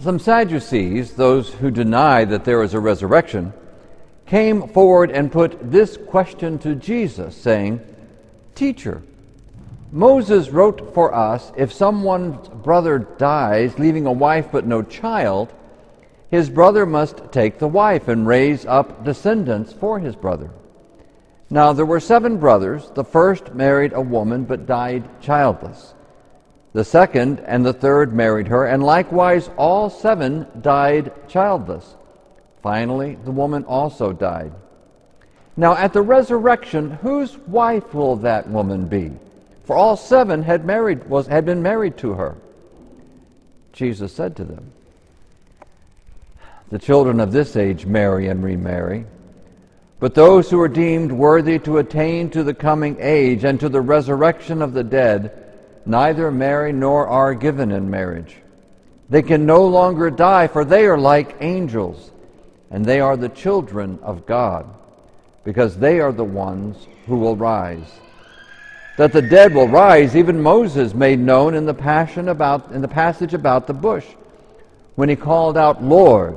Some Sadducees, those who deny that there is a resurrection, came forward and put this question to Jesus, saying, Teacher, Moses wrote for us if someone's brother dies, leaving a wife but no child, his brother must take the wife and raise up descendants for his brother. Now there were seven brothers. The first married a woman but died childless. The second and the third married her, and likewise all seven died childless. Finally, the woman also died. Now at the resurrection, whose wife will that woman be? For all seven had married was had been married to her. Jesus said to them, The children of this age marry and remarry, but those who are deemed worthy to attain to the coming age and to the resurrection of the dead neither marry nor are given in marriage. They can no longer die, for they are like angels, and they are the children of God, because they are the ones who will rise. That the dead will rise, even Moses made known in the passion about in the passage about the bush, when he called out, Lord,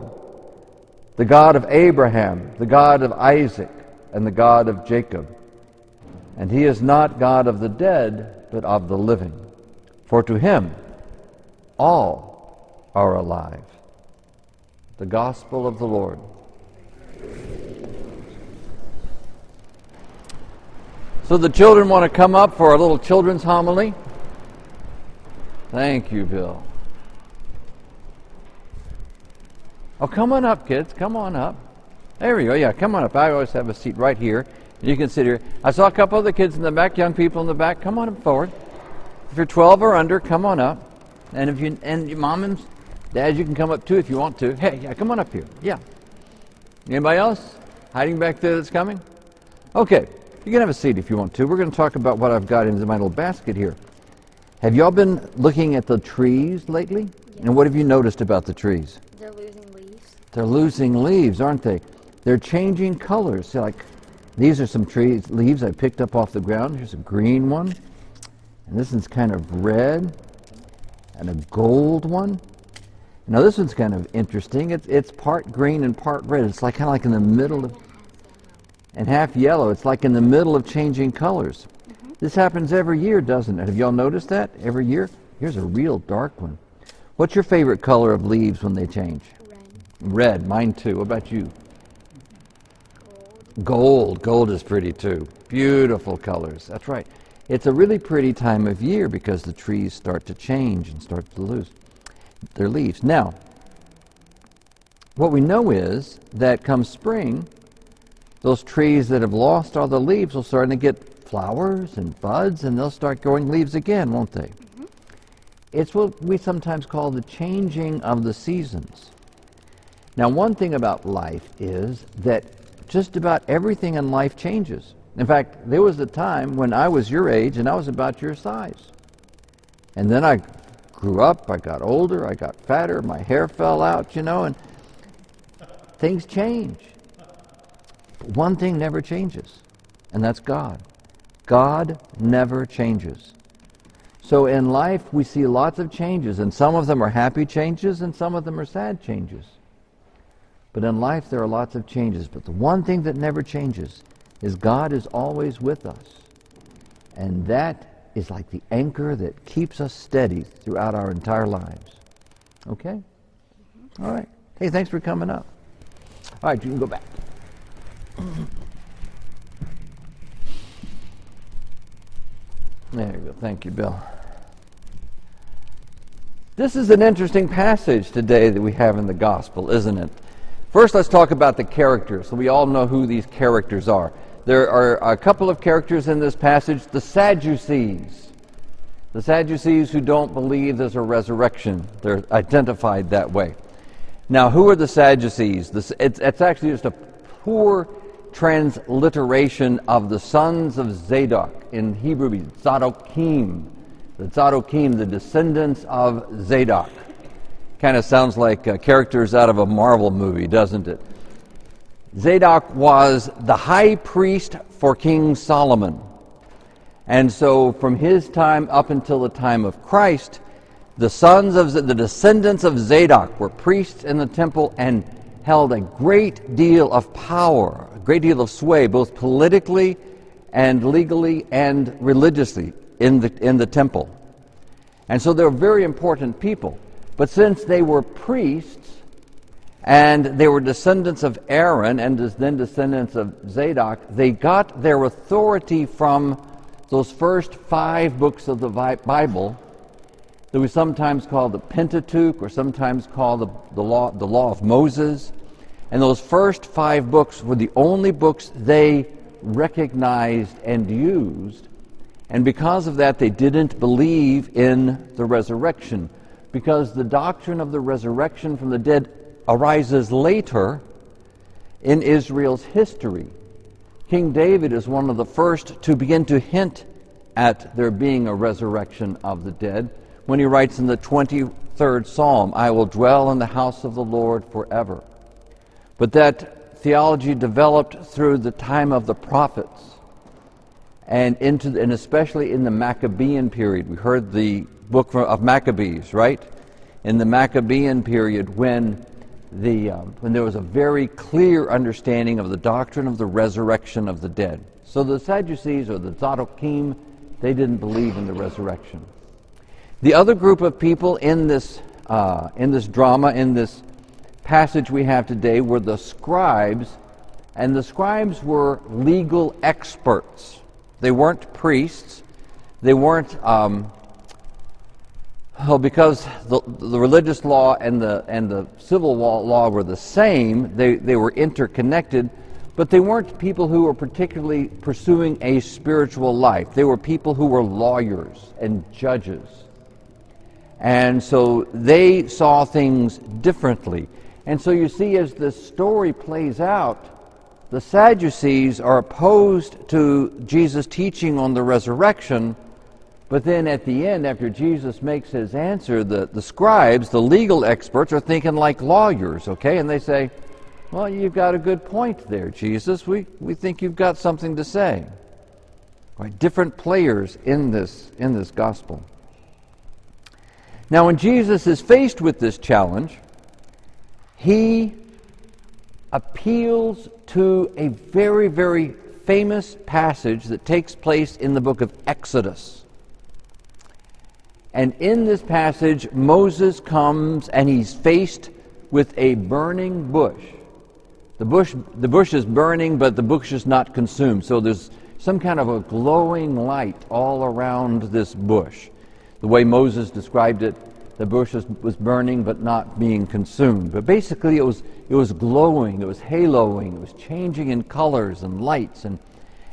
the God of Abraham, the God of Isaac, and the God of Jacob. And he is not God of the dead, but of the living. For to him all are alive. The gospel of the Lord. So the children want to come up for a little children's homily. Thank you, Bill. Oh, come on up, kids. Come on up. There we go. Yeah, come on up. I always have a seat right here. You can sit here. I saw a couple of the kids in the back, young people in the back. Come on up forward. If you're 12 or under, come on up. And if you and your mom and dad, you can come up too if you want to. Hey, yeah, come on up here. Yeah. Anybody else hiding back there that's coming? Okay, you can have a seat if you want to. We're going to talk about what I've got in my little basket here. Have y'all been looking at the trees lately? And what have you noticed about the trees? They're losing leaves. They're losing leaves, aren't they? They're changing colors. See, like these are some trees leaves I picked up off the ground. Here's a green one. And this one's kind of red and a gold one. Now this one's kind of interesting. It's it's part green and part red. It's like kind of like in the middle of and half yellow. It's like in the middle of changing colors. Mm-hmm. This happens every year, doesn't it? Have y'all noticed that? Every year? Here's a real dark one. What's your favorite color of leaves when they change? Red. Red, mine too. What about you? Gold. Gold. Is pretty too. Beautiful colors. That's right. It's a really pretty time of year because the trees start to change and start to lose their leaves. Now, what we know is that come spring, those trees that have lost all the leaves will start to get flowers and buds, and they'll start growing leaves again, won't they? Mm-hmm. It's what we sometimes call the changing of the seasons. Now, one thing about life is that just about everything in life changes. In fact, there was a time when I was your age and I was about your size. And then I grew up, I got older, I got fatter, my hair fell out, you know, and things change. But one thing never changes, and that's God. God never changes. So in life, we see lots of changes, and some of them are happy changes, and some of them are sad changes. But in life, there are lots of changes. But the one thing that never changes is God is always with us. And that is like the anchor that keeps us steady throughout our entire lives. Okay? All right. Hey, thanks for coming up. All right, you can go back. There you go. Thank you, Bill. This is an interesting passage today that we have in the gospel, isn't it? First, let's talk about the characters so we all know who these characters are. There are a couple of characters in this passage the Sadducees. The Sadducees who don't believe there's a resurrection. They're identified that way. Now, who are the Sadducees? It's, it's actually just a poor transliteration of the sons of Zadok. In Hebrew, Zadokim. The Zadokim, the descendants of Zadok. Kind of sounds like uh, characters out of a Marvel movie, doesn't it? Zadok was the high priest for King Solomon. And so, from his time up until the time of Christ, The sons of the descendants of Zadok were priests in the temple and held a great deal of power, a great deal of sway, both politically and legally and religiously in the, in the temple. And so they were very important people. But since they were priests and they were descendants of Aaron and then descendants of Zadok, they got their authority from those first five books of the Bible that we sometimes call the Pentateuch or sometimes call the, the, law, the law of Moses. And those first five books were the only books they recognized and used. And because of that, they didn't believe in the resurrection. Because the doctrine of the resurrection from the dead arises later in Israel's history. King David is one of the first to begin to hint at there being a resurrection of the dead when he writes in the 23rd Psalm, I will dwell in the house of the Lord forever. But that theology developed through the time of the prophets and into and especially in the Maccabean period. We heard the book of Maccabees, right? In the Maccabean period, when the um, when there was a very clear understanding of the doctrine of the resurrection of the dead. So the Sadducees or the Zadokim, they didn't believe in the resurrection. The other group of people in this uh, in this drama, in this passage we have today, were the scribes, and the scribes were legal experts. They weren't priests. They weren't, um, well, because the, the religious law and the, and the civil law were the same, they, they were interconnected, but they weren't people who were particularly pursuing a spiritual life. They were people who were lawyers and judges. And so they saw things differently. And so you see, as the story plays out, the Sadducees are opposed to Jesus' teaching on the resurrection, but then at the end, after Jesus makes his answer, the, the scribes, the legal experts, are thinking like lawyers, okay? And they say, Well, you've got a good point there, Jesus. We, we think you've got something to say. Right? Different players in this, in this gospel. Now, when Jesus is faced with this challenge, he appeals to a very, very famous passage that takes place in the book of Exodus. And in this passage, Moses comes and he's faced with a burning bush. The bush, the bush is burning, but the bush is not consumed. So there's some kind of a glowing light all around this bush. The way Moses described it, the bush was, burning but not being consumed. But basically, it was, it was glowing, it was haloing, it was changing in colors and lights. And,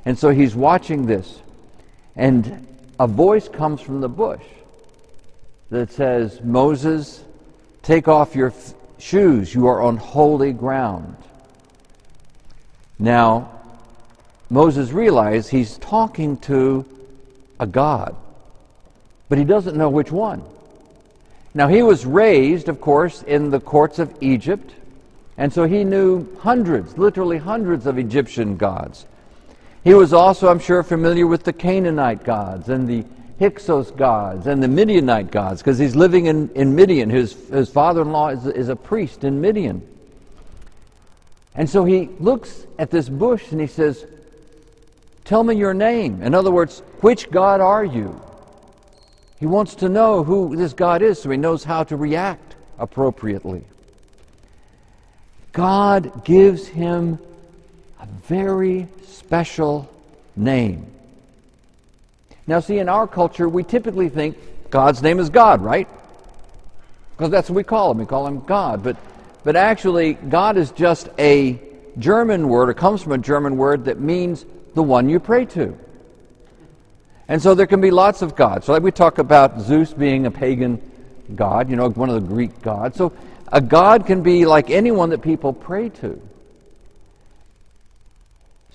and so he's watching this, and a voice comes from the bush that says, Moses, take off your f- shoes, you are on holy ground. Now, Moses realized he's talking to a God, but he doesn't know which one. Now, he was raised, of course, in the courts of Egypt, and so he knew hundreds, literally hundreds of Egyptian gods. He was also, I'm sure, familiar with the Canaanite gods and the Hyksos gods and the Midianite gods, because he's living in, in Midian. His, his father in law is, is a priest in Midian. And so he looks at this bush and he says, Tell me your name. In other words, which God are you? He wants to know who this God is so he knows how to react appropriately. God gives him a very special name. Now, see, in our culture, we typically think God's name is God, right? Because that's what we call him. We call him God. But, but actually, God is just a German word, or comes from a German word that means the one you pray to. And so there can be lots of gods. So like we talk about Zeus being a pagan god, you know, one of the Greek gods. So a god can be like anyone that people pray to.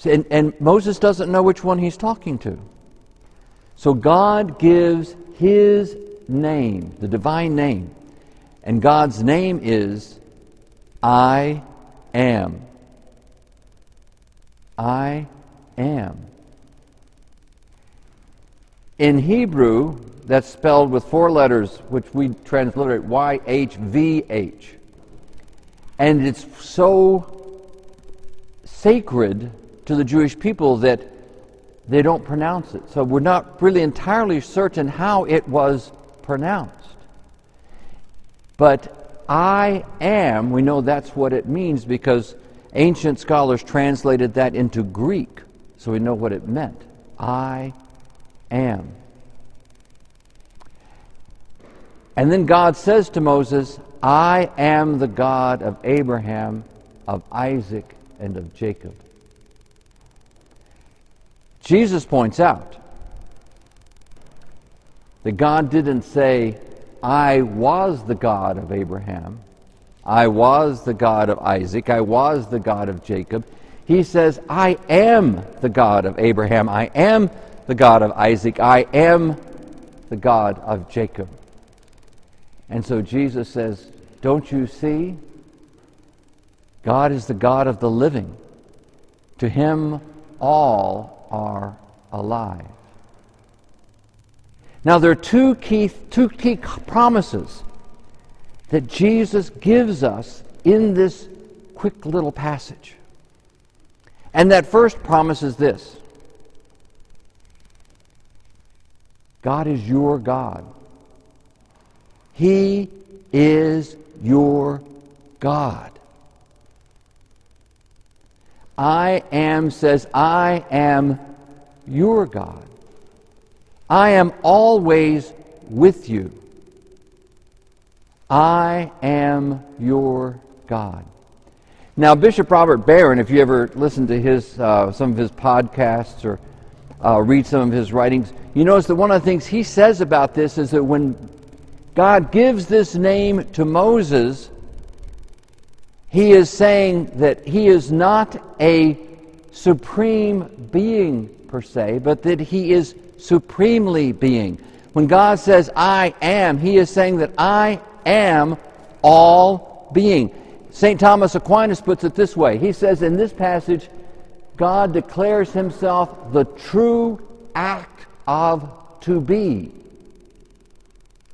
And, and Moses doesn't know which one he's talking to. So God gives his name, the divine name. And God's name is I am. I am. In Hebrew, that's spelled with four letters, which we transliterate YHVH. And it's so sacred to the Jewish people that they don't pronounce it. So we're not really entirely certain how it was pronounced. But I am, we know that's what it means because ancient scholars translated that into Greek, so we know what it meant. I am. And then God says to Moses, I am the God of Abraham, of Isaac, and of Jacob. Jesus points out that God didn't say, I was the God of Abraham, I was the God of Isaac, I was the God of Jacob. He says, I am the God of Abraham, I am the God of Isaac, I am the God of Jacob. And so Jesus says, Don't you see? God is the God of the living. To him all are alive. Now, there are two key, two key promises that Jesus gives us in this quick little passage. And that first promise is this God is your God. He is your God. I am says, I am your God. I am always with you. I am your God. Now, Bishop Robert Barron, if you ever listen to his, uh, some of his podcasts or uh, read some of his writings, you notice that one of the things he says about this is that when God gives this name to Moses, he is saying that he is not a supreme being per se, but that he is supremely being. When God says, I am, he is saying that I am all being. St. Thomas Aquinas puts it this way He says in this passage, God declares himself the true act of to be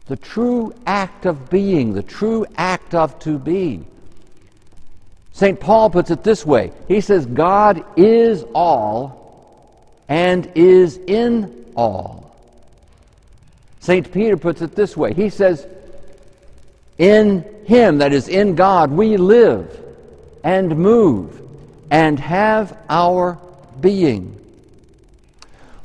the true act of being, the true act of to be. St. Paul puts it this way He says, God is all and is in all. St. Peter puts it this way He says, In Him, that is, in God, we live and move and have our being.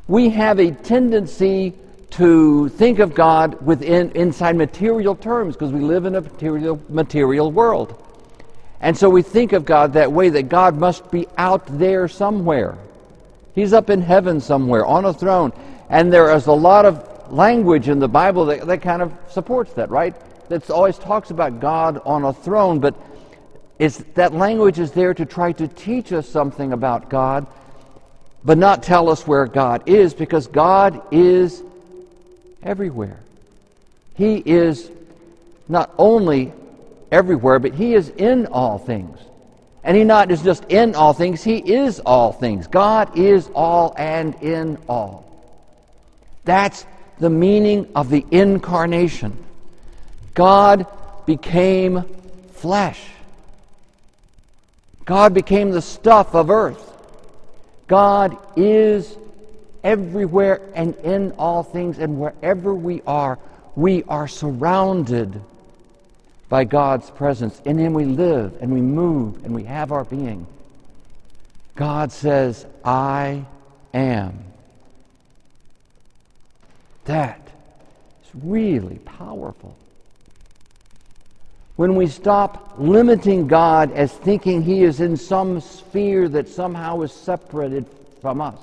We have a tendency to think of God within inside material terms because we live in a material material world. And so we think of God that way that God must be out there somewhere. He's up in heaven somewhere on a throne. And there is a lot of language in the Bible that, that kind of supports that, right? That always talks about God on a throne, but it's, that language is there to try to teach us something about God, but not tell us where God is, because God is everywhere. He is not only everywhere, but He is in all things. And He not is just in all things, He is all things. God is all and in all. That's the meaning of the incarnation. God became flesh. God became the stuff of earth. God is everywhere and in all things, and wherever we are, we are surrounded by God's presence. In Him we live and we move and we have our being. God says, I am. That is really powerful. When we stop limiting God as thinking He is in some sphere that somehow is separated from us,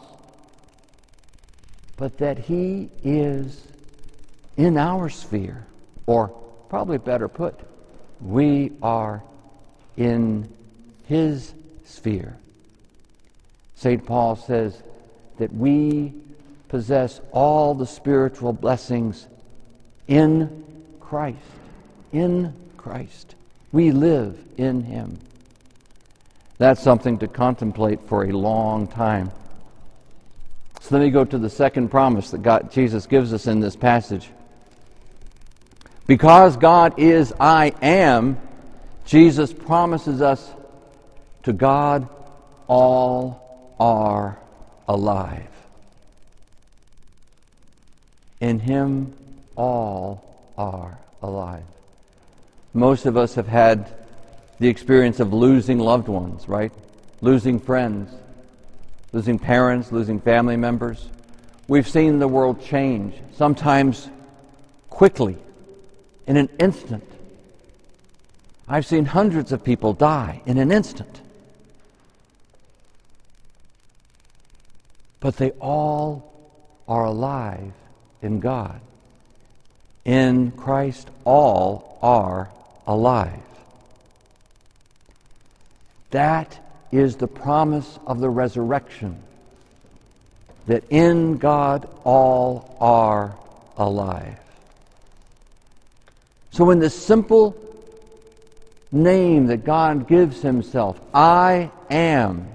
but that He is in our sphere, or probably better put, we are in His sphere. St. Paul says that we possess all the spiritual blessings in Christ. In Christ. We live in Him. That's something to contemplate for a long time. So let me go to the second promise that God, Jesus gives us in this passage. Because God is I am, Jesus promises us to God all are alive. In Him all are alive. Most of us have had the experience of losing loved ones, right? Losing friends, losing parents, losing family members. We've seen the world change, sometimes quickly, in an instant. I've seen hundreds of people die in an instant. But they all are alive in God. In Christ, all are alive. That is the promise of the resurrection that in God all are alive. So, in the simple name that God gives Himself, I am,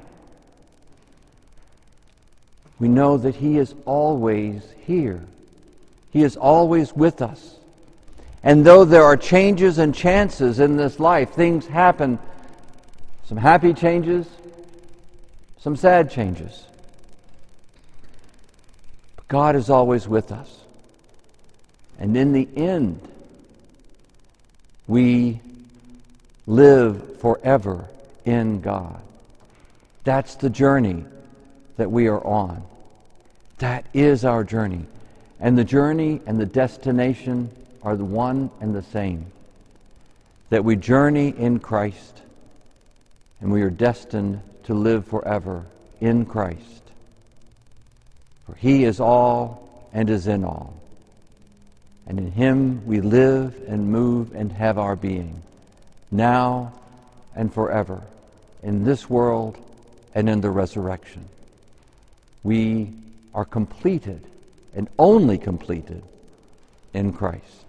we know that He is always here. He is always with us. And though there are changes and chances in this life, things happen some happy changes, some sad changes. But God is always with us. And in the end, we live forever in God. That's the journey that we are on. That is our journey. And the journey and the destination are the one and the same. That we journey in Christ and we are destined to live forever in Christ. For he is all and is in all. And in him we live and move and have our being, now and forever, in this world and in the resurrection. We are completed and only completed in Christ.